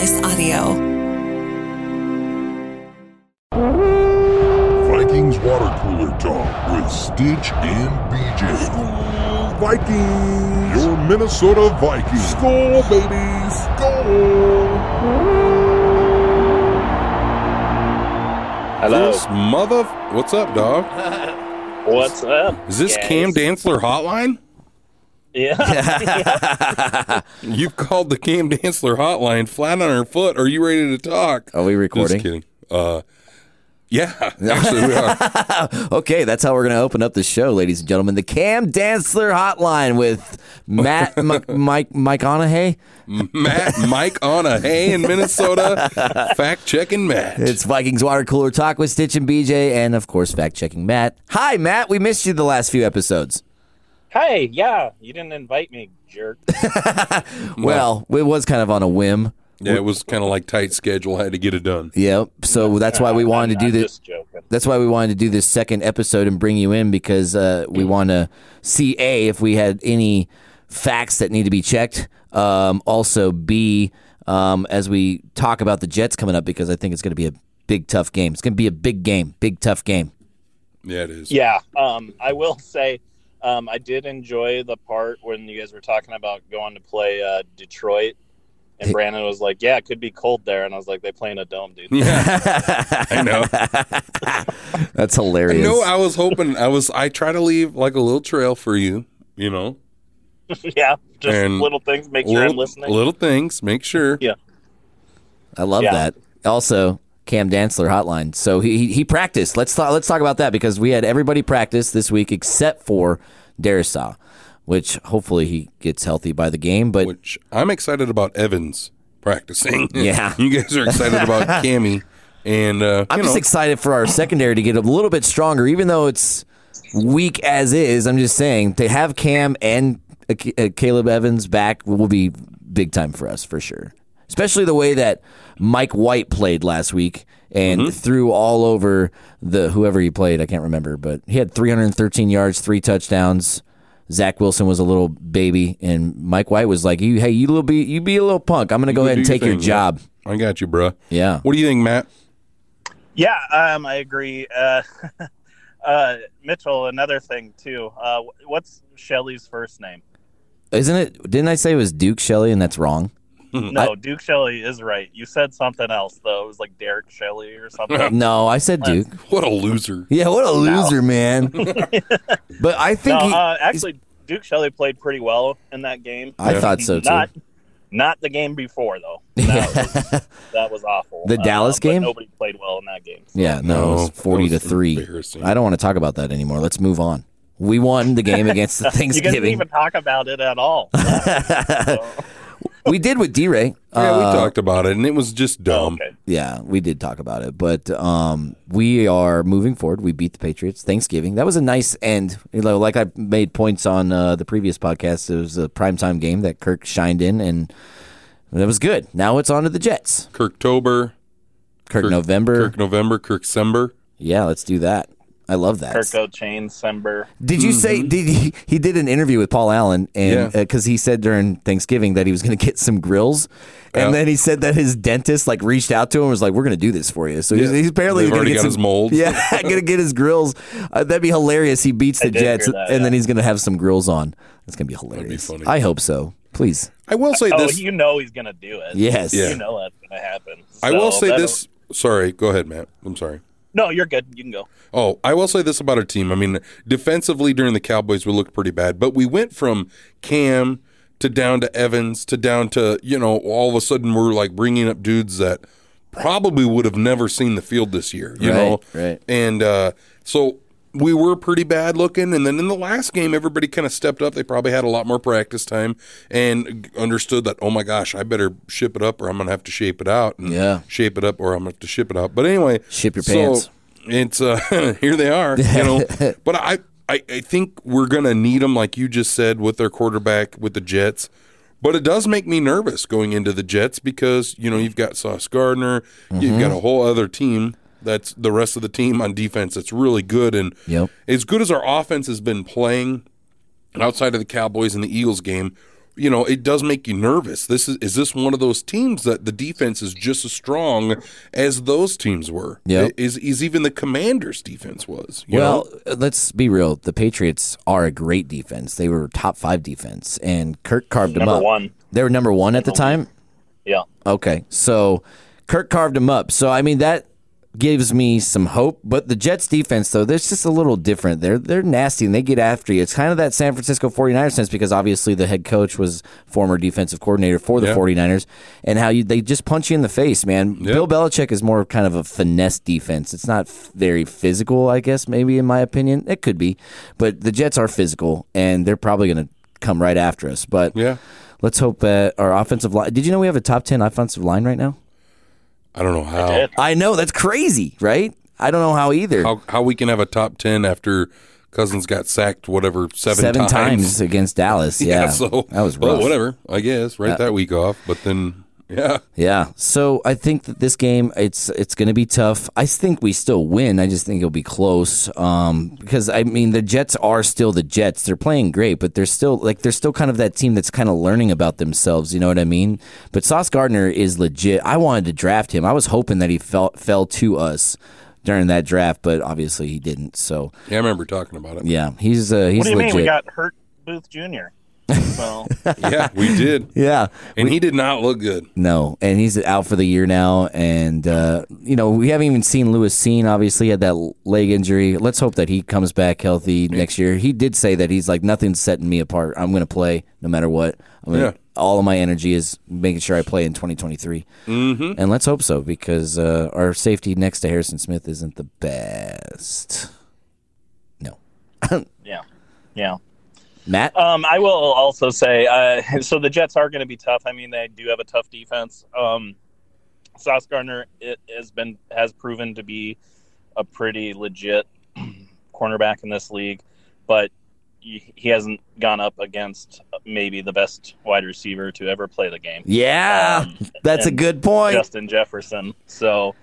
Slice Audio. Vikings water cooler talk with Stitch and BJ. Vikings! Your Minnesota Vikings. Skol, baby! Skol! Hello. This mother. What's up, dog? What's up? Is this guys? Cam Dantzler hotline? Yeah. You've called the Cam Dantzler hotline flat on her foot. Are you ready to talk? Are we recording? Just recording? kidding. Uh, yeah, actually we are. Okay, that's how we're going to open up the show, ladies and gentlemen. The Cam Dantzler Hotline with Matt M- Mike Mike Onahay. Matt, Mike on a hay in Minnesota. Fact checking Matt. It's Vikings Water Cooler Talk with Stitch and BJ, and of course, fact checking Matt. Hi, Matt. We missed you the last few episodes. Hey, yeah. You didn't invite me, jerk. Well, it was kind of on a whim. yeah, it was kind of like tight schedule. Had to get it done. Yep. So that's why we wanted to do this. Just joking. That's why we wanted to do this second episode and bring you in because uh, we want to see a if we had any facts that need to be checked. Um, also, b um, as we talk about the Jets coming up because I think it's going to be a big tough game. It's going to be a big game, big tough game. Yeah, it is. Yeah. Um, I will say, um, I did enjoy the part when you guys were talking about going to play uh, Detroit, and Brandon was like, "Yeah, it could be cold there," and I was like, "They play in a dome, dude." Yeah, I know. That's hilarious. No, I was hoping. I was. I try to leave like a little trail for you. You know, yeah. Just And little things. Make sure little, I'm listening. little things. Make sure. Yeah. I love Yeah. that. Also, Cam Dantzler hotline. So he he, he practiced. Let's talk, let's talk about that because we had everybody practice this week except for Darrisaw, which hopefully he gets healthy by the game. But Which I'm excited about Evans practicing. Yeah. you guys are excited about Cammy, and uh, I'm just know, excited for our secondary to get a little bit stronger, even though it's weak as is. I'm just saying to have Cam and uh, Caleb Evans back will be big time for us for sure. Especially the way that Mike White played last week and Mm-hmm. threw all over the whoever he played. I can't remember, but he had 313 yards, three touchdowns. Zach Wilson was a little baby, and Mike White was like, "You, hey, you little be, you be a little punk. I'm going to go You ahead and take your thing, job." I got you, bruh. Yeah. What do you think, Matt? Yeah, um, I agree. Uh, uh, Mitchell, another thing too. Uh, what's Shelly's first name? Isn't it? Didn't I say it was Duke Shelley, and that's wrong? No, Duke Shelley is right. You said something else though. It was like Derek Shelley or something. No, I said Duke. What a loser. Yeah, what a loser, man. but I no, think he, uh, actually, Duke Shelley played pretty well in that game. I Yeah. thought so too. Not, not the game before though. That was, that was awful. The Dallas but game? Nobody played well in that game. yeah, no, it was forty that to three. I don't want to talk about that anymore. Let's move on. We won the game against the You didn't Thanksgiving. even talk about it at all. So- we did with D-Ray. Yeah, we Uh, talked about it, and it was just dumb. okay. Yeah, we did talk about it, but um, we are moving forward. We beat the Patriots Thanksgiving. That was a nice end. You know, like I made points on uh, the previous podcast. It was a primetime game that Kirk shined in, and that was good. Now it's on to the Jets. Kirktober, Kirk, Kirk- November. Kirk November, Kirk Sember. Yeah, let's do that. I love that. Kirko Chain Sember. Did you say did he, he did an interview with Paul Allen and Mm-hmm. Yeah. because he said during Thanksgiving that he was going to get some grills, and Yeah. then he said that his dentist like reached out to him and was like, "We're going to do this for you." So he's, Yeah. he's apparently going to get got some his molds. Yeah, going to get his grills. Uh, that'd be hilarious. He beats the I Jets, that, and then he's going to have some grills on. That's going to be hilarious. funny. I hope so. Please. I will say Oh, this. you know he's gonna do it. Yes. Yeah. You know that's gonna happen. I will say this. Sorry, go ahead, Matt. I'm sorry. No, you're good. You can go. Oh, I will say this about our team. I mean, defensively during the Cowboys, we looked pretty bad, but we went from Cam to down to Evans to down to, you know, all of a sudden we're like bringing up dudes that probably would have never seen the field this year, you Right, know? right. And uh, so we were pretty bad looking. And then in the last game, everybody kind of stepped up. They probably had a lot more practice time and understood that, oh my gosh, I better ship it up or I'm going to have to shape it out. And Yeah. Shape it up or I'm going to have to ship it out. But anyway, Ship your so pants. It's uh, here they are, you know. but I, I, I think we're going to need them, like you just said, with their quarterback with the Jets. But it does make me nervous going into the Jets because you know you've got Sauce Gardner, you've got a whole other team that's the rest of the team on defense that's really good, and Yep. as good as our offense has been playing outside of the Cowboys and the Eagles game, you know, it does make you nervous. This is is this one of those teams that the defense is just as strong as those teams were? Yep. Is is even the Commanders' defense was? you Well, know? let's be real. The Patriots are a great defense. They were top five defense, and Kirk carved them up. one. They were number one at the time. Yeah. Okay, so Kirk carved them up. So I mean that gives me some hope. But the Jets defense though, they're just a little different. They're they're nasty and they get after you. It's kind of that San Francisco 49ers sense because obviously the head coach was former defensive coordinator for the Yeah. 49ers and how you they just punch you in the face, man. Yeah. Bill Belichick is more kind of a finesse defense. It's not f- very physical, I guess maybe in my opinion. It could be. But the Jets are physical and they're probably going to come right after us. But yeah. Let's hope that our offensive line. Did you know we have a top 10 offensive line right now? I don't know how did. I know that's crazy, right? I don't know how either. how how we can have a top ten after Cousins got sacked whatever seven, Seven times. against Dallas. Yeah, so that was well, rough. whatever. I guess right uh, that week off, but then yeah, Yeah. So I think that this game it's it's going to be tough. I think we still win. I just think it'll be close. Um, because I mean the Jets are still the Jets. They're playing great, but they're still like they're still kind of that team that's kind of learning about themselves. You know what I mean? But Sauce Gardner is legit. I wanted to draft him. I was hoping that he fell fell to us during that draft, but obviously he didn't. So yeah. I remember talking about it. yeah, he's uh, he's What do you legit. mean? We got Hurt Booth Jr. So yeah, we did, yeah. and he did not look good. No, and he's out for the year now. And, uh, you know, we haven't even seen Lewis Cine. Obviously, he had that leg injury. Let's hope that he comes back healthy next year. He did say that he's like, nothing's setting me apart. I'm going to play no matter what. I'm gonna, Yeah. All of my energy is making sure I play in 2023. Mm-hmm. And let's hope so because uh, our safety next to Harrison Smith isn't the best. No. yeah, yeah. Matt? Um, I will also say, uh, so the Jets are going to be tough. I mean, they do have a tough defense. Um, Sauce Gardner it has been has proven to be a pretty legit cornerback in this league, but he he hasn't gone up against maybe the best wide receiver to ever play the game. yeah, Um, that's a good point. Justin Jefferson. So,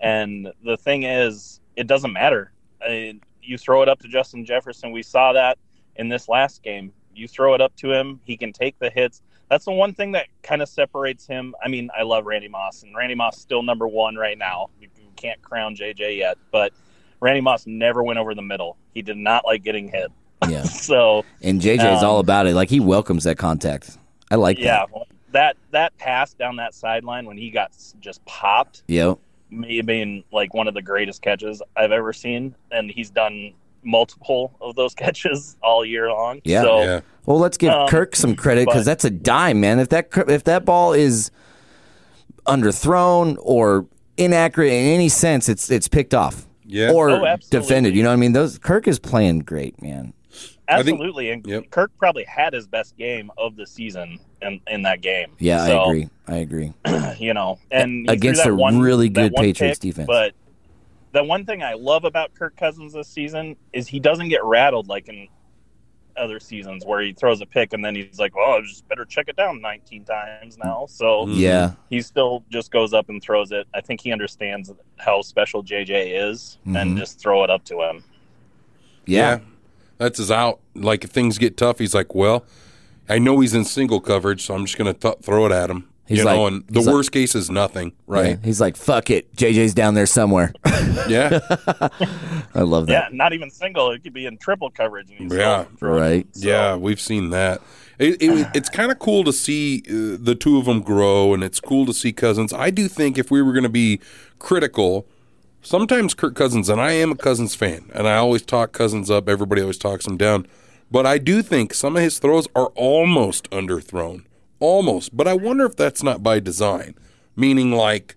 and the thing is, it doesn't matter. I, you throw it up to Justin Jefferson. We saw that in this last game. You throw it up to him, he can take the hits. That's the one thing that kind of separates him. I mean, I love Randy Moss, and Randy Moss still number one right now. We can't crown JJ yet, but Randy Moss never went over the middle. He did not like getting hit. yeah. So, And JJ is Um, all about it. Like, he welcomes that contact. I like yeah, that. that that pass down that sideline when he got just popped Yep. me being like one of the greatest catches I've ever seen, and he's done multiple of those catches all year long. Yeah. So Yeah, Well, let's give Um, Kirk some credit because that's a dime, man. If that if that ball is underthrown or inaccurate in any sense, it's it's picked off yeah. or Oh, defended. You know what I mean? Those Kirk is playing great, man. I think- absolutely, and yep. Kirk probably had his best game of the season in, in that game. Yeah, So, I agree. I agree. You know, and Against a one, really good Patriots pick, defense. But the one thing I love about Kirk Cousins this season is he doesn't get rattled like in other seasons where he throws a pick and then he's like, "Oh, I just better check it down 19 times now." So Mhm. Yeah, he still just goes up and throws it. I think he understands how special JJ is Mhm. and just throw it up to him. yeah, That's his out. Like if things get tough, he's like, well, I know he's in single coverage, so I'm just going to th- throw it at him. He's you like- know, and the he's like- worst case is nothing, Yeah. right? He's like, "Fuck it, JJ's down there somewhere." Yeah, I love that. Yeah, not even single. It could be in triple coverage. And he's Yeah. still throwing it. Right. So, yeah, we've seen that. It, it, it's kind of cool to see uh, the two of them grow, and it's cool to see Cousins. I do think if we were going to be critical, sometimes Kirk Cousins, and I am a Cousins fan, and I always talk Cousins up. Everybody always talks him down, but I do think some of his throws are almost underthrown, almost. But I wonder if that's not by design, meaning like.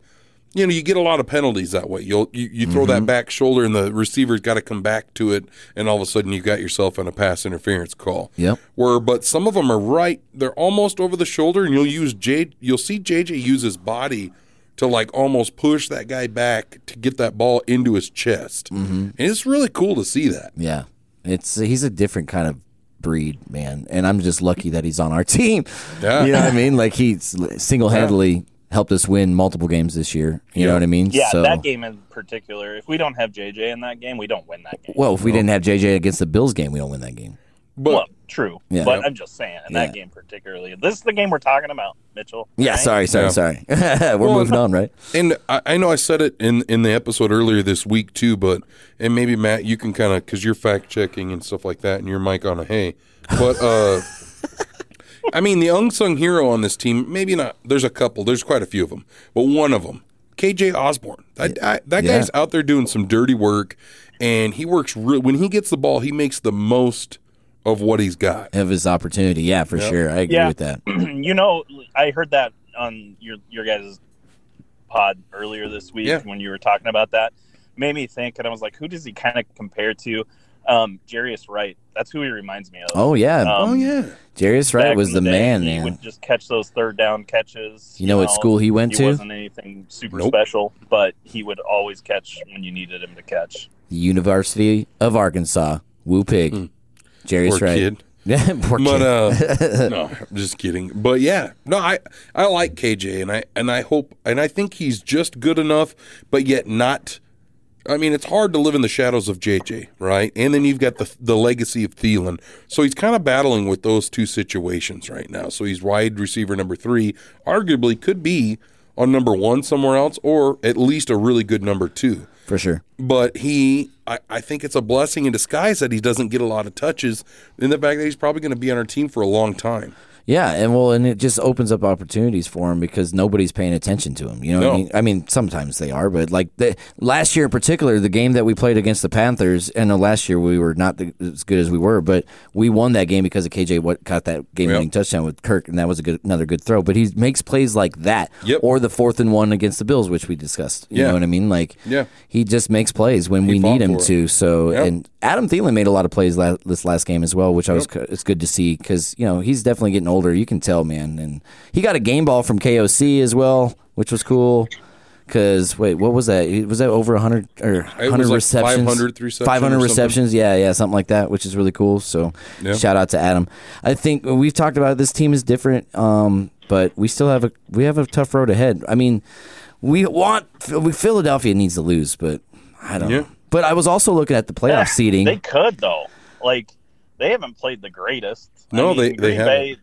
You know, you get a lot of penalties that way. You'll you, you throw that mm-hmm. back shoulder, and the receiver's got to come back to it, and all of a sudden you got yourself in a pass interference call Yep. where but some of them are right they're almost over the shoulder and you'll use J you'll see JJ use his body to like almost push that guy back to get that ball into his chest mm-hmm. and it's really cool to see that Yeah, it's he's a different kind of breed, man. And I'm just lucky that he's on our team. Yeah. You know what I mean? Like he's single handedly helped us win multiple games this year. You Yeah. know what I mean? Yeah, so, that game in particular. If we don't have JJ in that game, we don't win that game. well, if we didn't have JJ against the Bills game, we don't win that game. But well, true. Yeah. But I'm just saying, in Yeah. that game particularly, this is the game we're talking about, Mitchell. Yeah, right? sorry, sorry, Yeah. sorry. We're Well, moving on, right? And I, I know I said it in, in the episode earlier this week too, but and maybe Matt, you can kind of because you're fact checking and stuff like that, and your mic on a hey. But uh, I mean, the unsung hero on this team, maybe not. There's a couple. There's quite a few of them, but one of them, KJ Osborne. That I, that Yeah. guy's out there doing some dirty work, and he works. Re- when he gets the ball, he makes the most of what he's got. Of his opportunity, yeah, for sure. I agree Yeah. with that. you know, I heard that on your your guys' pod earlier this week Yeah. when you were talking about that. Made me think, and I was like, who does he kind of compare to? Um, Jarius Wright. That's who he reminds me of. Oh yeah, Um, oh yeah, Jarius back Wright was in the day, man, He man. would just catch those third down catches. You know what school he went he to? wasn't anything super Nope. special, but he would always catch when you needed him to catch. The University of Arkansas. Woo pig. Jarius Poor Wright. kid. Yeah, poor But kid. uh, no, I'm just kidding. But yeah, no, I I like KJ, and I and I hope and I think he's just good enough, but yet not. I mean, it's hard to live in the shadows of JJ, right? And then you've got the the legacy of Thielen, so he's kind of battling with those two situations right now. So he's wide receiver number three, arguably could be on number one somewhere else, or at least a really good number two for sure. but he I, I think it's a blessing in disguise that he doesn't get a lot of touches in the fact that he's probably going to be on our team for a long time Yeah, and well, and it just opens up opportunities for him because nobody's paying attention to him. You know what I mean? I mean, sometimes they are, but like the, last year in particular, the game that we played against the Panthers, and last year we were not the, as good as we were, but we won that game because of KJ what caught that game-winning Yep. touchdown with Kirk, and that was a good another good throw. But he makes plays like that, Yep. or the fourth and one against the Bills, which we discussed. You Yeah. know what I mean? Like, Yeah. he just makes plays when we need him it. to. So, Yep. and Adam Thielen made a lot of plays la- this last game as well, which I was it's good to see because you know he's definitely getting older. You can tell, man, and he got a game ball from KOC as well, which was cool. Because wait, what was that? Was that over hundred or hundred like receptions? 500 reception Five hundred receptions. Yeah, yeah, something like that, which is really cool. So, Yeah. shout out to Adam. I think we've talked about it, this team is different, um, but we still have a we have a tough road ahead. I mean, we want we Philadelphia needs to lose, but I don't. Yeah. know. But I was also looking at the playoff seeding. They could though. Like they haven't played the greatest. I No, mean, they- they Green haven't.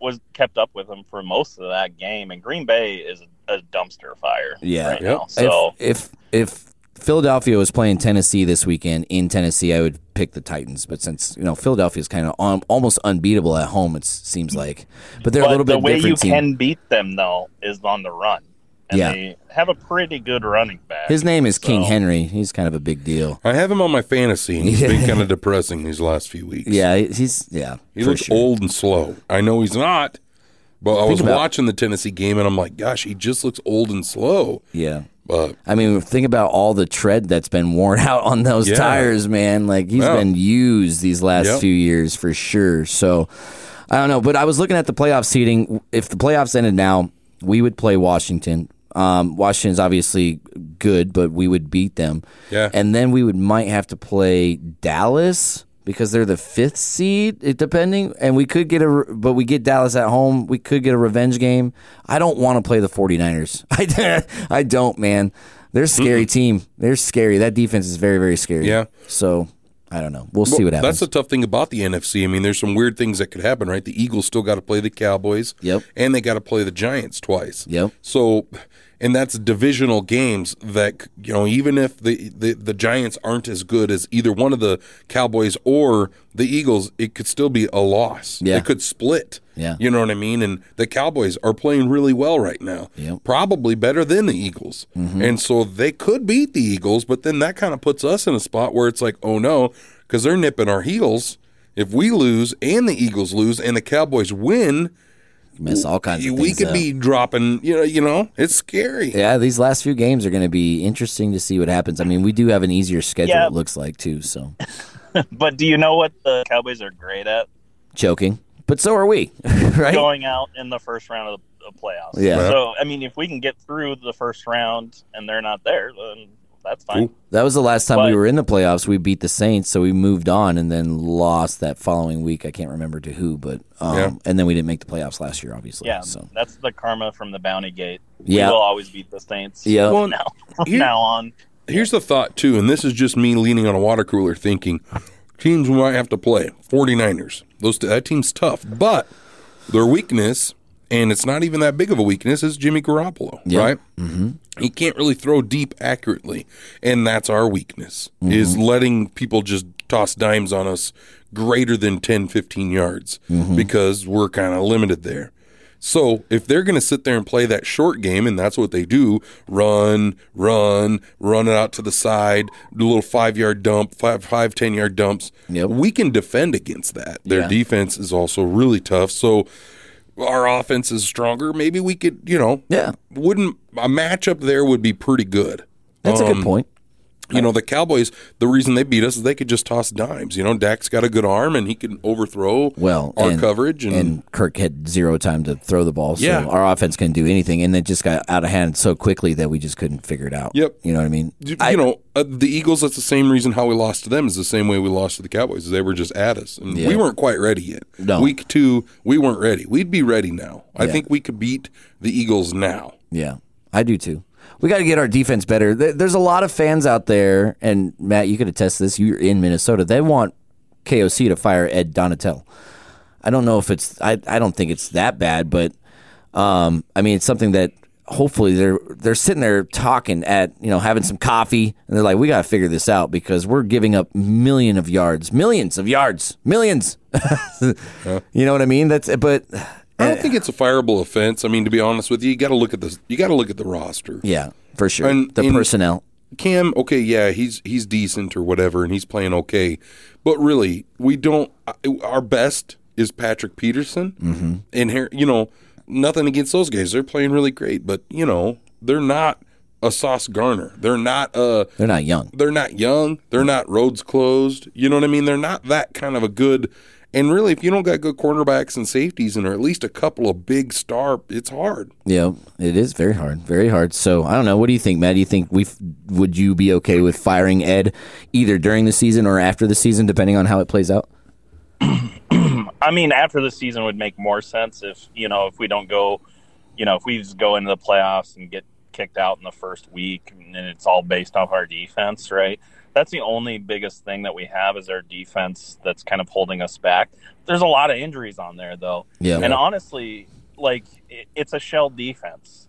Bay was kept up with them for most of that game, and Green Bay is a, a dumpster fire. Yeah. right Yep. now. So if if if Philadelphia was playing Tennessee this weekend in Tennessee, I would pick the Titans. But since you know Philadelphia is kind of um, almost unbeatable at home, it seems like. But they're but a little bit. the bit way different you team. can beat them though is on the run. And Yeah. they have a pretty good running back. His name is King Henry. He's kind of a big deal. i have him on my fantasy and he's been kind of depressing these last few weeks Yeah, he's yeah. he looks sure. old and slow i know he's not but i was about- watching the tennessee game and i'm like gosh he just looks old and slow Yeah. but I mean, think about all the tread that's been worn out on those Yeah. tires, man. Like he's Yeah. been used these last Yep. few years for sure. So I don't know, but I was looking at the playoff seating. If the playoffs ended now, we would play Washington. Um, Washington's obviously good, but we would beat them. Yeah. and then we would might have to play Dallas because they're the fifth seed, it, depending. And we could get a, but we get Dallas at home. We could get a revenge game. I don't want to play the 49ers. I, I don't, man. They're a scary team. They're scary. That defense is very, very scary. Yeah. So I don't know. We'll see what happens. That's the tough thing about the NFC. I mean, there's some weird things that could happen, right? The Eagles still got to play the Cowboys. Yep. And they got to play the Giants twice. Yep. So, and that's divisional games that, you know, even if the, the, the Giants aren't as good as either one of the Cowboys or the Eagles, it could still be a loss. Yeah. It could split. Yeah. You know what I mean? And the Cowboys are playing really well right now. Yep. Mm-hmm. Probably better than the Eagles. And so they could beat the Eagles, but then that kind of puts us in a spot where it's like, oh no, because they're nipping our heels. If we lose and the Eagles lose and the Cowboys win, Miss all kinds of we things. could up. be dropping. You know, you know, it's scary. Yeah, these last few games are going to be interesting to see what happens. I mean, we do have an easier schedule. Yeah. It looks like too. So But do you know what the Cowboys are great at? choking, but so are we, right? Going out in the first round of the playoffs. Yeah. So I mean, if we can get through the first round and they're not there, then that's fine. Ooh. That was the last time we were in the playoffs. We beat the Saints, so we moved on and then lost that following week. I can't remember to who, but um, Yeah. and then we didn't make the playoffs last year, obviously. Yeah, So that's the karma from the bounty gate. Yeah. we will always beat the Saints. Yeah. Well, now, here- now on. Here's the thought too, and this is just me leaning on a water cooler thinking, teams we might have to play. 49ers. Those that team's tough, but their weakness, and it's not even that big of a weakness, is Jimmy Garoppolo, right? Mm-hmm. He can't really throw deep accurately, and that's our weakness is letting people just toss dimes on us greater than 10, 15 yards because we're kind of limited there. So if they're going to sit there and play that short game, and that's what they do, run, run, run it out to the side, do a little five yard dump, five, five, ten yard dumps. Yep. We can defend against that. Their Yeah. defense is also really tough. So our offense is stronger. Maybe we could, you know, Yeah. wouldn't a matchup there would be pretty good. That's a Um, good point. You know, the Cowboys, the reason they beat us is they could just toss dimes. You know, Dak's got a good arm and he can overthrow Well, our and- coverage. And, and Kirk had zero time to throw the ball, so Yeah. our offense couldn't do anything, and it just got out of hand so quickly that we just couldn't figure it out. Yep. you know what I mean? you, I- know, uh, the Eagles, that's the same reason how we lost to them is the same way we lost to the Cowboys. They were just at us. And Yeah. we weren't quite ready yet. No. Week two, we weren't ready. We'd be ready now. I Yeah. think we could beat the Eagles now. Yeah, I do too. We got to get our defense better. There's a lot of fans out there, and Matt, you could attest to this. You're in Minnesota. They want KOC to fire Ed Donatell. I don't know if it's. I, I don't think it's that bad, but um, I mean, it's something that hopefully they're they're sitting there talking at you know having some coffee, and they're like, we got to figure this out because we're giving up million of yards, millions of yards, millions. You know what I mean? That's but. I don't think it's a fireable offense. I mean, to be honest with you, you got to look at the you got to look at the roster. Yeah, for sure. And the in- personnel. Cam, okay, yeah, he's he's decent or whatever, and he's playing okay, but really, we don't. Our best is Patrick Peterson, mm-hmm. and here, you know, nothing against those guys. They're playing really great, but you know, they're not a Sauce Gardner. They're not a. They're not young. They're not young. They're not roads closed. You know what I mean? They're not that kind of a good. And really, if you don't got good cornerbacks and safeties, and or at least a couple of big star, it's hard. Yeah, it is very hard, very hard. So I don't know. What do you think, Matt? Do you think we would you be okay with firing Ed either during the season or after the season, depending on how it plays out? I mean, after the season would make more sense if you know if we don't go, you know, if we just go into the playoffs and get kicked out in the first week, and it's all based off our defense, right? That's the only biggest thing that we have is our defense that's kind of holding us back. There's a lot of injuries on there though, Yeah, and honestly, like it, it's a shell defense.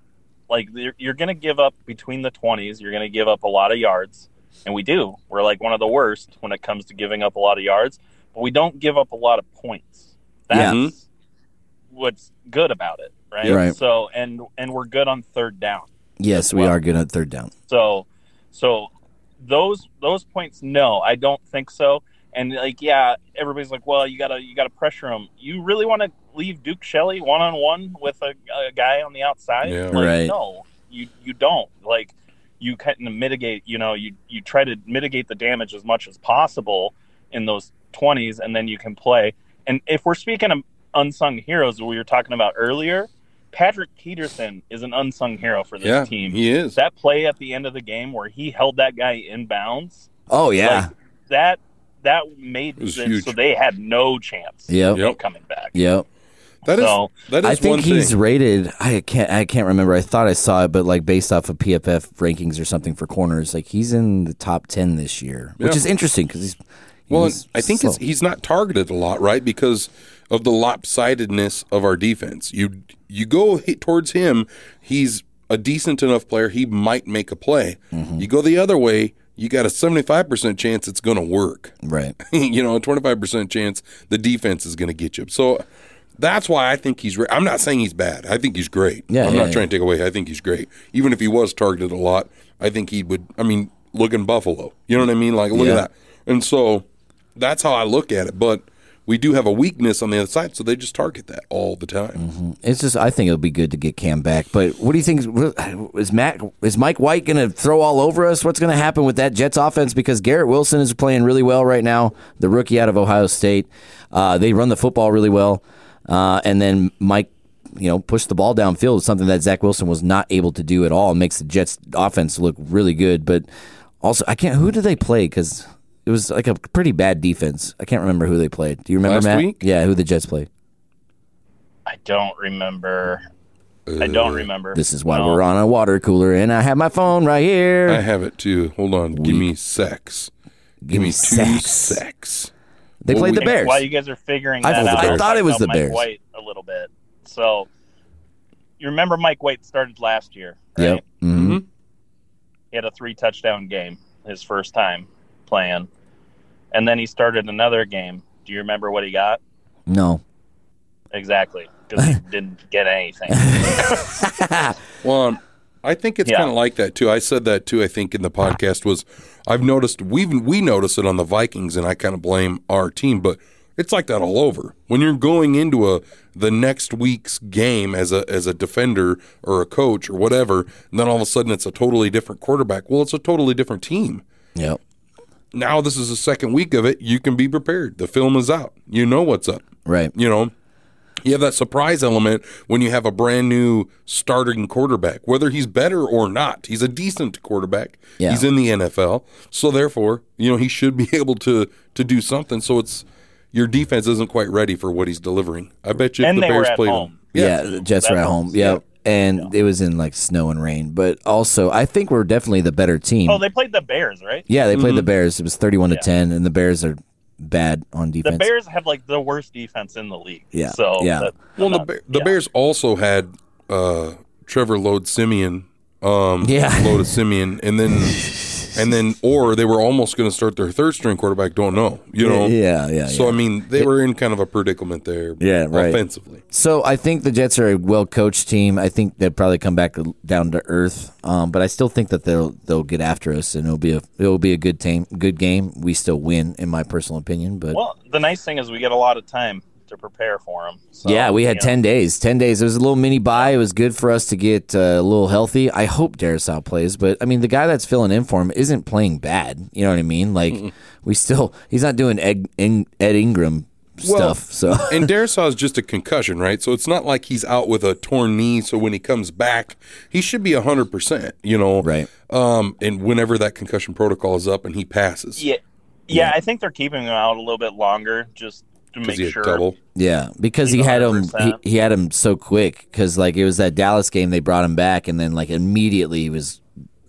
Like you're, you're going to give up between the 20s, you're going to give up a lot of yards, and we do. We're like one of the worst when it comes to giving up a lot of yards, but we don't give up a lot of points. That's Yeah. Mm-hmm. what's good about it, right? Right. So and and we're good on third down. Yes, we are good at third down. So so those those points no, I don't think so. And like yeah, everybody's like, "Well, you got to you got to pressure him." You really want to leave Duke Shelley one on one with a, a guy on the outside? Yeah. Like, Right. No, you you don't. Like you kind of mitigate, you know, you you try to mitigate the damage as much as possible in those 20s and then you can play. And if we're speaking of unsung heroes we were talking about earlier, Patrick Peterson is an unsung hero for this yeah, team he is. that play at the end of the game where he held that guy in bounds, Oh yeah, like, that that made was it huge. so they had no chance Yep. of Yep. coming back. yep. That is So, that is I think one he's thing. rated. I can't. I can't remember. I thought I saw it, but like based off of PFF rankings or something for corners, like he's in the top ten this year, which is interesting because he's. Well, I think it's, he's not targeted a lot, right? Because of the lopsidedness of our defense. You you go towards him, he's a decent enough player. He might make a play. Mm-hmm. You go the other way, you got a seventy five percent chance it's going to work. right. you know, a twenty five percent chance the defense is going to get you. So. That's why I think he's. Re- I'm not saying he's bad. I think he's great. Yeah, I'm yeah, not yeah. trying to take away. I think he's great. Even if he was targeted a lot, I think he would. I mean, look in Buffalo. You know what I mean? Like, look Yeah. at that. And so that's how I look at it. But we do have a weakness on the other side, so they just target that all the time. Mm-hmm. It's just I think it'll be good to get Cam back. But what do you think? Is Matt is Mike White going to throw all over us? What's going to happen with that Jets offense? Because Garrett Wilson is playing really well right now, the rookie out of Ohio State. Uh, they run the football really well, uh, and then Mike. You know, push the ball downfield, something that Zach Wilson was not able to do at all. Makes the Jets offense look really good, but also I can't. Who do they play? Because it was like a pretty bad defense. I can't remember who they played. Do you remember Last Matt? week? Yeah, who the Jets played. I don't remember. I don't remember. This is why No. we're on a water cooler, and I have my phone right here. I have it too. Hold on. Give me sex. Give, me me two sex. sex. They played the Bears. While you guys are figuring I that thought- out, I thought it was the Mike Bears. White a little bit. So you remember Mike White started last year, right? Yep. hmm He had a three touchdown game his first time playing, and then he started another game. Do you remember what he got? No. Exactly, because he didn't get anything. Well, um, I think it's Yeah. kind of like that too. I said that too. I think in the podcast was I've noticed we we notice it on the Vikings, and I kind of blame our team, but it's like that all over. When you're going into a the next week's game as a as a defender or a coach or whatever, and then all of a sudden it's a totally different quarterback. Well, it's a totally different team. Yep. Now this is the second week of it. You can be prepared. The film is out. You know what's up. Right. You know, you have that surprise element when you have a brand new starting quarterback, whether he's better or not. He's a decent quarterback. Yeah. He's in the NFL, so therefore, you know, he should be able to to do something. So it's your defense isn't quite ready for what he's delivering. I bet you if And the they were Bears at played home. him. Yeah, the Jets were at That home. helps. Yep. And it was in like snow and rain. But also, I think we're definitely the better team. oh, they played the Bears, right? yeah, they Mm-hmm. played the Bears. It was 31 to 10, and the Bears are bad on defense. The. Bears have like the worst defense in the league. Yeah, So yeah. that- Well, the not- Bear, the yeah. Bears also had uh, Trevor Load Siemian, um, Yeah. Load Siemian, and then and then or they were almost going to start their third string quarterback. Don't know, you know. Yeah, yeah, So yeah. I mean, they were in kind of a predicament there. Yeah, right. Offensively, So I think the Jets are a well coached team. I think they'll probably come back down to earth. Um, but I still think that they'll they'll get after us, and it'll be a it'll be a good team, good game. We still win, in my personal opinion. But Well, the nice thing is we get a lot of time to prepare for them. So, yeah, we had you know, ten days. Ten days. It was a little mini buy. It was good for us to get uh, a little healthy. I hope Darrisaw plays, but I mean, the guy that's filling in for him isn't playing bad. You know what I mean? Like we still, he's not doing Ed, In, Ed Ingram Well, stuff. So and Darrisaw is just a concussion, right? So it's not like he's out with a torn knee. So when he comes back, he should be hundred percent. You know, Right. Um, and whenever that concussion protocol is up and he passes, Yeah, yeah, I think they're keeping him out a little bit longer just to because make he had sure. double. Yeah, because he He's had him. He, he had him so quick because like it was that Dallas game. They brought him back, and then like immediately he was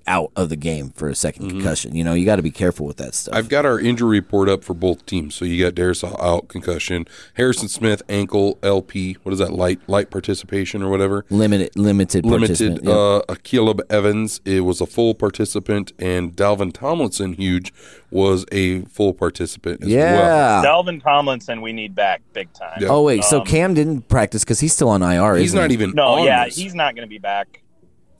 out of the game for a 2nd concussion. You know, you got to be careful with that stuff. I've got our injury report up for both teams. So you got Darrisaw out, concussion. Harrison Smith, ankle, LP. What is that? Light light participation or whatever. limited, limited, Limited. participant. Yep. Uh, Akayleb Evans it was a full participant, and Dalvin Tomlinson, huge, was a full participant as well. Dalvin Tomlinson, we need back big time. Yeah. oh wait, so Um, Cam didn't practice because he's still on IR. He's isn't not he? even No, on yeah, this. he's not going to be back.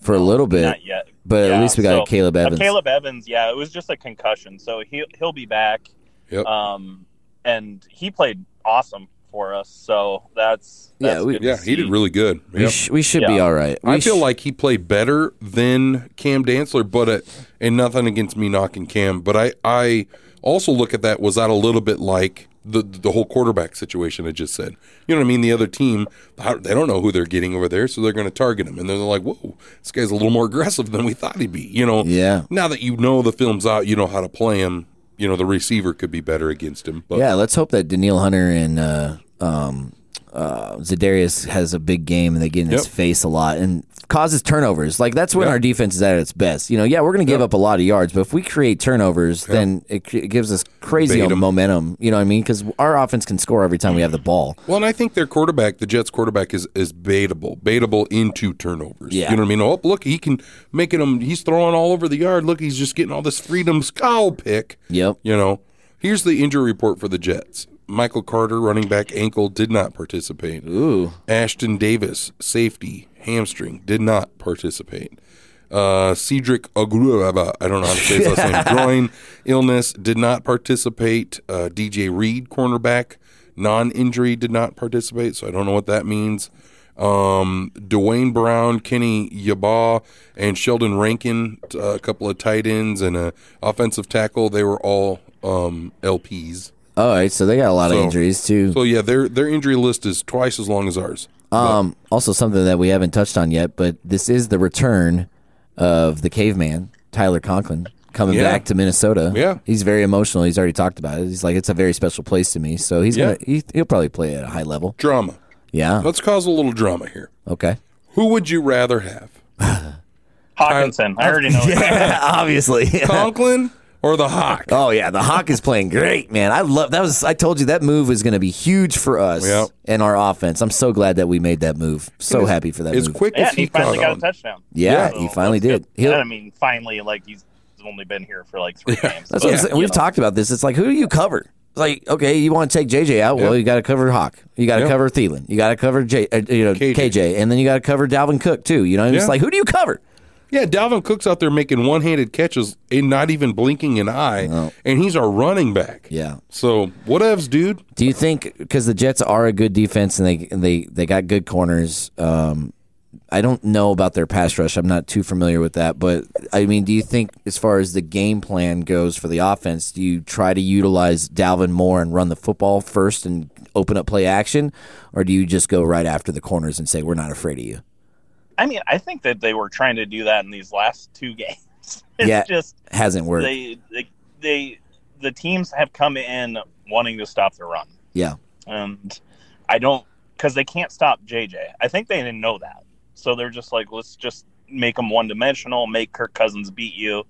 For a little bit. Not yet. But at least we got so- a Caleb uh, Evans. Caleb Evans, yeah, it was just a concussion, so he he'll be back. Yep. Um, and he played awesome for us, so that's, Yeah, we- good yeah, he did really good. we, sh- we should be Yeah. all right. I We feel sh- like he played better than Cam Dantzler, but it, and nothing against me knocking Cam, but I I also look at that was that a little bit like the the whole quarterback situation I just said. You know what I mean? The other team they don't know who they're getting over there, so they're going to target him, and then they're like, "Whoa, this guy's a little more aggressive than we thought he'd be." You know? Yeah. Now that you know the film's out, you know how to play him. You know the receiver could be better against him. But yeah, let's hope that Danielle Hunter and uh, um, uh, Za'Darius has a big game and they get in his face a lot and causes turnovers. Like that's when Yep. our defense is at its best. You know, yeah, we're going to give up a lot of yards, but if we create turnovers, then it, it gives us crazy momentum. You know what I mean? Because our offense can score every time we have the ball. Well, and I think their quarterback, the Jets quarterback, is is baitable, baitable into turnovers. Yeah. You know what I mean? Oh, look, he can making him. He's throwing all over the yard. Look, he's just getting all this freedom scowl pick. Yep. You know, here's the injury report for the Jets. Michael Carter, running back, ankle, did not participate. Ooh. Ashtyn Davis, safety, hamstring, did not participate. Uh, Cedric Oguraba, I don't know how to say his last name, groin illness, did not participate. Uh, DJ Reed, cornerback, non injury, did not participate, so I don't know what that means. Um, Duane Brown, Kenny Yeboah, and Sheldon Rankin, uh, a couple of tight ends and a offensive tackle, they were all um, LPs. All right, so they got a lot of So- injuries too. So yeah, their their injury list is twice as long as ours. Um, also something that we haven't touched on yet, but this is the return of the caveman, Tyler Conklin, coming Yeah. back to Minnesota. Yeah. He's very emotional. He's already talked about it. He's like, it's a very special place to me. So he's Yeah. gonna he, he'll probably play at a high level. Drama. Yeah. Let's cause a little drama here. Okay. Who would you rather have? Hockenson. I already know. yeah, obviously. Conklin or the Hawk. Oh yeah, the Hawk is playing great, man. I love that was I told you that move was going to be huge for us Yep. and our offense. I'm so glad that we made that move. So happy for that As move. quick Yeah, as he he finally caught got a touchdown. Yeah, So he finally did. good. He'll- I mean, finally, like he's only been here for like three games. That's but, what I'm saying. you We've know. talked about this. It's like who do you cover? It's like okay, you want to take JJ out? Well, Yeah. you got to cover Hawk. You got to Yeah. cover Thielen. You got to cover J, uh, you know KJ. KJ. and then you got to cover Dalvin Cook too. You know, and it's Yeah. like who do you cover? Yeah, Dalvin Cook's out there making one-handed catches and not even blinking an eye, and he's our running back. Yeah. So whatevs, dude. Do you think because the Jets are a good defense and they they they got good corners? Um, I don't know about their pass rush. I'm not too familiar with that, but I mean, do you think as far as the game plan goes for the offense, do you try to utilize Dalvin more and run the football first and open up play action, or do you just go right after the corners and say we're not afraid of you? I mean, I think that they were trying to do that in these last two games. It's Yeah. just Hasn't worked. they, they they the teams have come in wanting to stop the run, yeah, and I don't because they can't stop JJ. I think they didn't know that, so they're just like, let's just make them one dimensional, make Kirk Cousins beat you,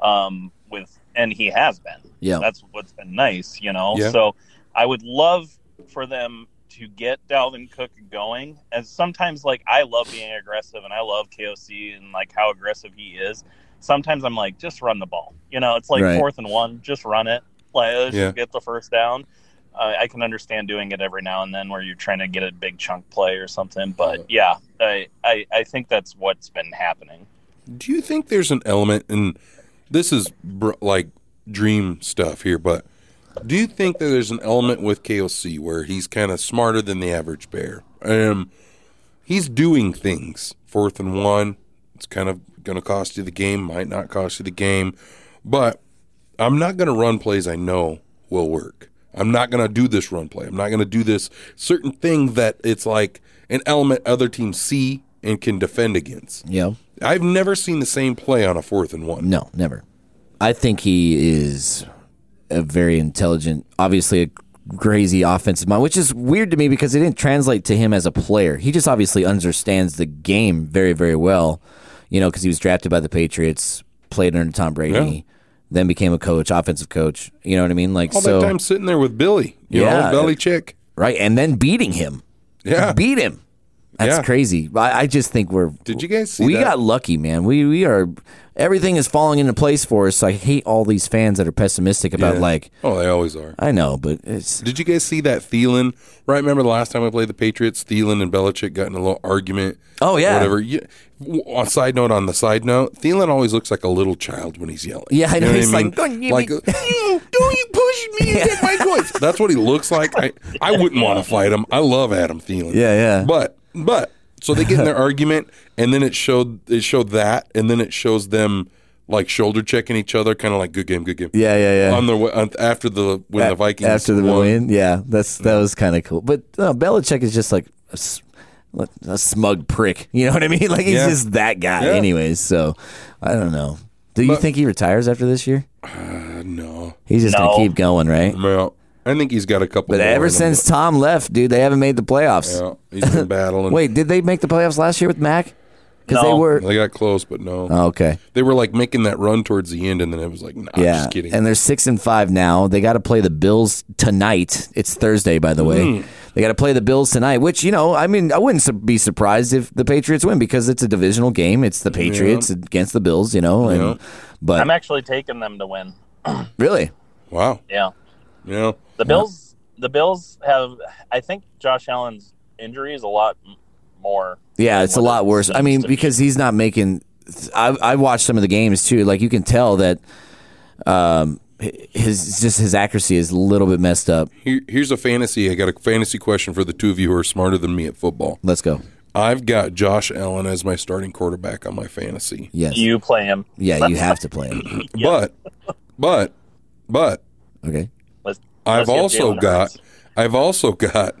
um, with and he has been. yeah, That's what's been nice, you know. Yeah. So I would love for them to get Dalvin Cook going. And sometimes, like, I love being aggressive, and I love KOC and like how aggressive he is. Sometimes I'm like, just run the ball. You know, it's like Right. fourth and one, just run it. Like, let's Yeah. just get the first down. Uh, I can understand doing it every now and then where you're trying to get a big chunk play or something. But yeah, I, I, I think that's what's been happening. Do you think there's an element, and this is br- like dream stuff here, but do you think that there's an element with KOC where he's kind of smarter than the average bear? Um, he's doing things fourth and one. It's kind of going to cost you the game, might not cost you the game, but I'm not going to run plays I know will work. I'm not going to do this run play. I'm not going to do this certain thing that it's like an element other teams see and can defend against. yeah. I've never seen the same play on a fourth and one. No, never. I think he is a very intelligent, obviously a crazy offensive mind, which is weird to me because it didn't translate to him as a player. He just obviously understands the game very, very well. You know, because he was drafted by the Patriots, played under Tom Brady, Yeah. then became a coach, offensive coach. You know what I mean? Like All so, that time sitting there with Billy, you Yeah. know, belly chick. right? And then beating him, Yeah. beat him. That's Yeah. crazy. I, I just think we're. Did you guys see we that? got lucky, man. We we are everything is falling into place for us. I hate all these fans that are pessimistic about Yeah. like Oh, they always are. I know, but it's Did you guys see that Thielen? Right, remember the last time I played the Patriots? Thielen and Belichick got in a little argument. Oh, yeah. whatever. You, on side note, on the side note, Thielen always looks like a little child when he's yelling. Yeah, I know. He's like, "Don't you like, be-" "You- don't you push me and get my coins. That's what he looks like. I, I wouldn't want to fight him. I love Adam Thielen. Yeah, yeah. But but so they get in their argument, and then it showed it showed that, and then it shows them like shoulder checking each other, kind of like good game, good game. yeah, yeah, yeah. On the way- on, after the when the Vikings after the won. win, yeah, that's that was kind of cool. But no, Belichick is just like a, s- a smug prick. You know what I mean? Like he's Yeah. just that guy, Yeah. anyways. So I don't know. Do you But- think he retires after this year? Uh, no, He's just No. gonna keep going, right? well, I think he's got a couple. But more ever in him, since Tom left, dude, they haven't made the playoffs. yeah, he's been battling. Wait, did they make the playoffs last year with Mac? Because No. they were. they got close, but no, Oh, okay. they were like making that run towards the end, and then it was like, nah, I'm Yeah, just kidding. and they're six and five now. They got to play the Bills tonight. It's Thursday, by the way. Mm. They got to play the Bills tonight. Which you know, I mean, I wouldn't be surprised if the Patriots win because it's a divisional game. It's the Patriots against the Bills, you know. And Yeah. but I'm actually taking them to win. really, wow, Yeah. Yeah, The Bills, the Bills have. I think Josh Allen's injury is a lot more. yeah, it's a lot worse. I mean, to be. because he's not making. I I watched some of the games too. Like you can tell that. Um, his just his accuracy is a little bit messed up. Here, here's a fantasy. I got a fantasy question for the two of you who are smarter than me at football. Let's go. I've got Josh Allen as my starting quarterback on my fantasy. Yes. you play him. yeah, you have to play him. But, but, but Okay. Let's, I've also got, I've also got,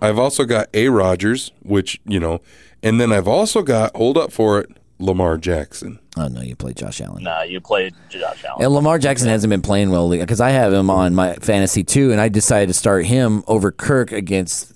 I've also got A. Rodgers, which you know, and then I've also got, hold up for it, Lamar Jackson. Oh no, you play Josh Allen. Nah, you played Josh Allen. And Lamar Jackson hasn't been playing well because I have him on my fantasy too, and I decided to start him over Kirk against,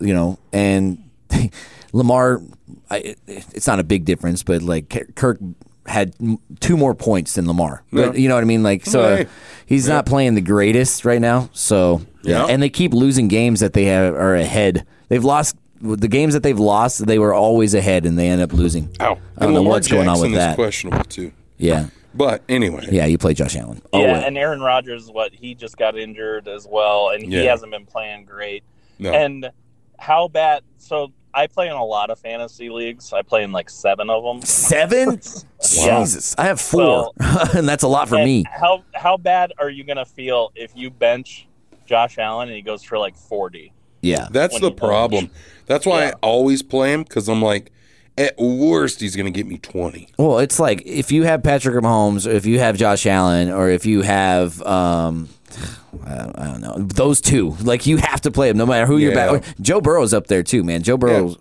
you know, and Lamar. I, it's not a big difference, but like Kirk had two more points than Lamar. But you know what I mean? Like, so Right. he's not playing the greatest right now. So Yeah. and they keep losing games that they have are ahead. They've lost the games that they've lost. They were always ahead, and they end up losing. Ow. I don't And know Lamar what's going on with is that. questionable too. Yeah, But anyway, yeah. You play Josh Allen. Oh, yeah, wait. and Aaron Rodgers, what he just got injured as well, and he Yeah. hasn't been playing great. no. And how bad? So I play in a lot of fantasy leagues. I play in like seven of them. seven. Jesus, I have four, and that's a lot for me. How how bad are you gonna feel if you bench Josh Allen and he goes for like forty? Yeah, That's the you don't. problem. That's why Yeah. I always play him because I'm like, at worst, he's going to get me 20. Well, it's like if you have Patrick Mahomes, or if you have Josh Allen, or if you have, um, I don't, know, those two. Like you have to play them no matter who you're Yeah. back. Joe Burrow's up there too, man. Joe Burrow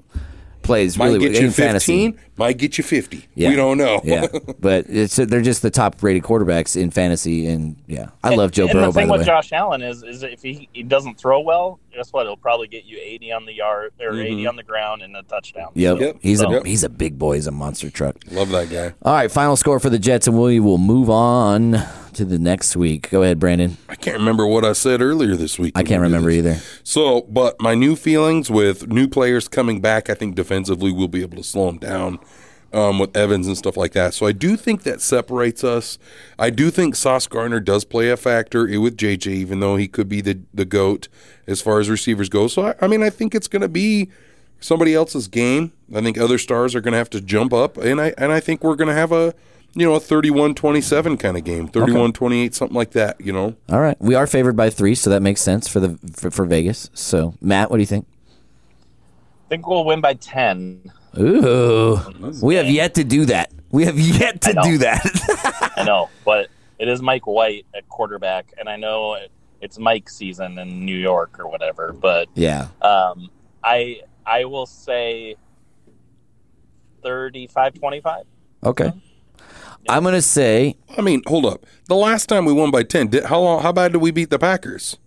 plays Might really get in fantasy. 15, might get you 50. Yeah. We don't know. yeah, but it's they're just the top rated quarterbacks in fantasy, and yeah, I love Joe and Burrow. the thing by the with way, Josh Allen is, is if he, he doesn't throw well, guess what? He'll probably get you eighty on the yard or eighty on the ground and a touchdown. Mm-hmm. yep, So- Yep. he's a Yep. he's a big boy. He's a monster truck. Love that guy. All right, final score for the Jets, and we will move on to the next week. Go ahead, Brandon. I can't remember what I said earlier this week. I can't remember either. So, but my new feelings with new players coming back, I think defensively we'll be able to slow them down um, with Evans and stuff like that. So I do think that separates us. I do think Sauce Gardner does play a factor i- with JJ, even though he could be the the goat as far as receivers go. So I, I mean, I think it's going to be somebody else's game. I think other stars are going to have to jump up, and I and I think we're going to have a you know a 31-27 kind of game, 31-28, something like that. You know. All right, we are favored by three, so that makes sense for the for, for Vegas. So, Matt, what do you think? I think we'll win by ten. Ooh, we have yet to do that. We have yet to do that. I know, but it is Mike White at quarterback, and I know it's Mike season in New York or whatever. But yeah. um, I I will say 35-25. Okay. I'm gonna say, I mean, hold up. The last time we won by ten, did, how long? How bad did we beat the Packers?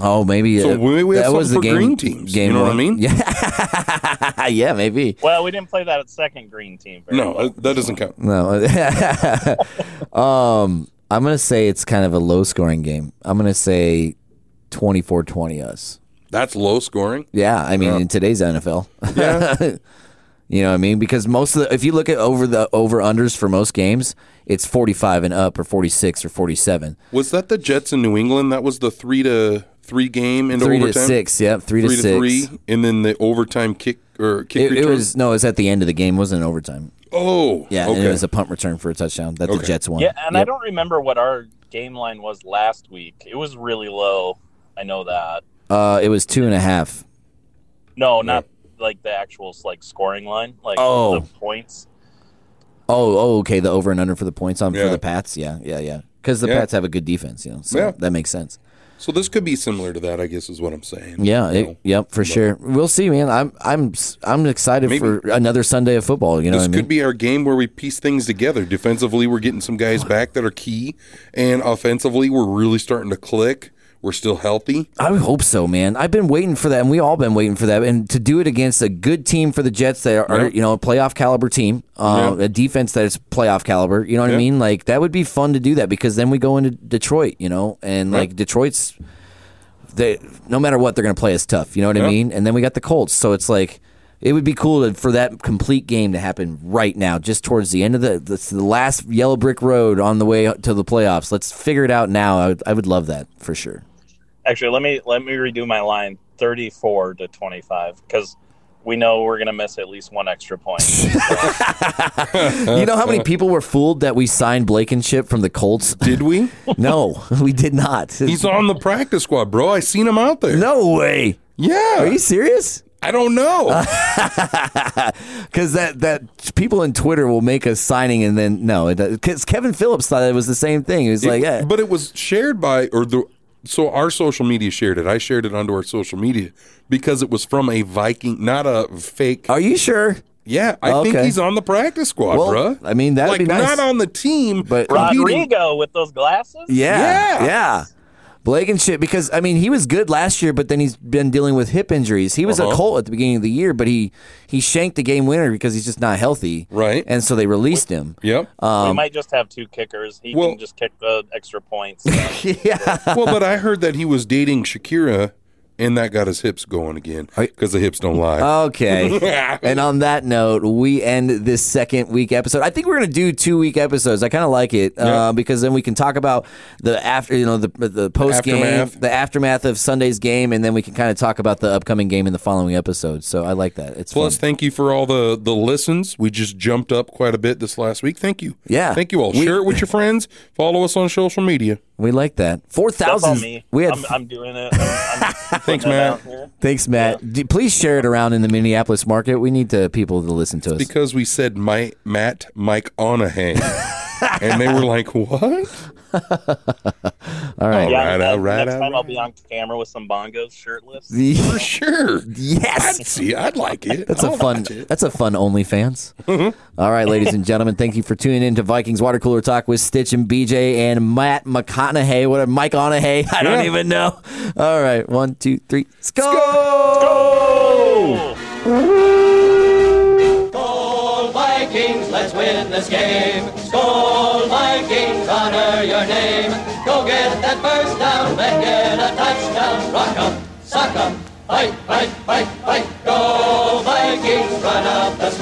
Oh, maybe So uh, maybe we have that was the something for game. green teams. Game You know what I mean? Yeah, yeah, maybe. Well, we didn't play that at second green team. Very No, well. uh, that doesn't count. No. um, I'm gonna say it's kind of a low scoring game. I'm gonna say 24-20 us. That's low scoring. Yeah, I mean in today's NFL. Yeah. You know what I mean? Because most of the, if you look at over the over unders for most games, it's 45 and up or 46 or 47. Was that the Jets in New England? That was the three to three game into Three overtime. to six, yep. Three, Three to to six. three, and then the overtime kick or kick It, it was no, it was at the end of the game. It wasn't overtime. oh, Yeah, Okay. and it was a punt return for a touchdown that the Jets won. Yeah, and I don't remember what our game line was last week. It was really low. I know that. Uh, it was two and a half. No, not like the actual like scoring line, like Oh. the points. Oh, oh, okay. The over and under for the points on for the Pats. Yeah, yeah, yeah. Because the Yeah. Pats have a good defense, you know. So Yeah. that makes sense. So this could be similar to that. I guess is what I'm saying. Yeah, You it, yep, for sure. We'll see, man. I'm, I'm, I'm excited Maybe- for another Sunday of football. You know This what I mean? could be our game where we piece things together. Defensively, we're getting some guys back that are key, and offensively, we're really starting to click. We're still healthy. I hope so, man. I've been waiting for that, and we all been waiting for that, and to do it against a good team for the Jets that are, you know, a playoff caliber team, uh, a defense that is playoff caliber. You know what I mean? Like that would be fun to do that because then we go into Detroit, you know, and like Detroit's, they no matter what they're going to play us tough. You know what I mean? And then we got the Colts, so it's like. It would be cool to, for that complete game to happen right now, just towards the end of the the, the last yellow brick road on the way to the playoffs. Let's figure it out now. I would, I would love that for sure. Actually, let me let me redo my line: thirty-four to twenty-five, because we know we're gonna miss at least one extra point. you know how many people were fooled that we signed Blankenship from the Colts? Did we? No, we did not. He's on the practice squad, bro. I seen him out there. no way. Yeah. Are you serious? I don't know. Because that that people in Twitter will make a signing and then no, because Kevin Phillips thought it was the same thing. He was like, yeah, But it was shared by or the so our social media shared it. I shared it onto our social media because it was from a Viking, not a fake. are you sure? yeah, I think he's on the practice squad, Well, bruh. I mean, that'd like be nice. not on the team, But- competing. Rodrigo with those glasses. Yeah, Yeah. yeah. Blankenship, because I mean he was good last year, but then he's been dealing with hip injuries. He was a Uh-huh. Colt at the beginning of the year, but he he shanked the game winner because he's just not healthy. Right. And so they released him. Yep. we might just have two kickers. He well- can just kick the extra points. yeah. well, but I heard that he was dating Shakira, and that got his hips going again because the hips don't lie. Okay. and on that note, we end this second week episode. I think we're going to do two week episodes. I kind of like it uh, because then we can talk about the after, you know, the the post game, Aftermath. the aftermath of Sunday's game, and then we can kind of talk about the upcoming game in the following episode. So I like that. It's Plus, fun. thank you for all the the listens. We just jumped up quite a bit this last week. Thank you. Yeah. Thank you all. We- Share it with your friends. Follow us on social media. We like that. Four That's all thousand. me. We had. I'm, I'm doing it. I'm, I'm Thanks, putting it Matt. out here. thanks, Matt. D- Please share it around in the Minneapolis market. We need to, people to listen to us. Because we said my, Matt Mike Onahan. and they were like, what? All right. Yeah, Alright, next- alright, next time I'll be on camera with some bongos shirtless. For sure. Yes. I'd see. I'd like it. That's a I'll fun. That's a fun OnlyFans. Mm-hmm. All right, ladies and gentlemen, thank you for tuning in to Vikings Water Cooler Talk with Stitch and BJ and Matt McConaughey. What a Mike Onahey? I don't Yeah. even know. All right, one, two, three, let's go! Skol Vikings, let's win this game. Skol Vikings, honor your name. Go get that first down, then get a touchdown. Rock 'em, sock 'em, fight, fight, fight, fight. Go Vikings, run up the score.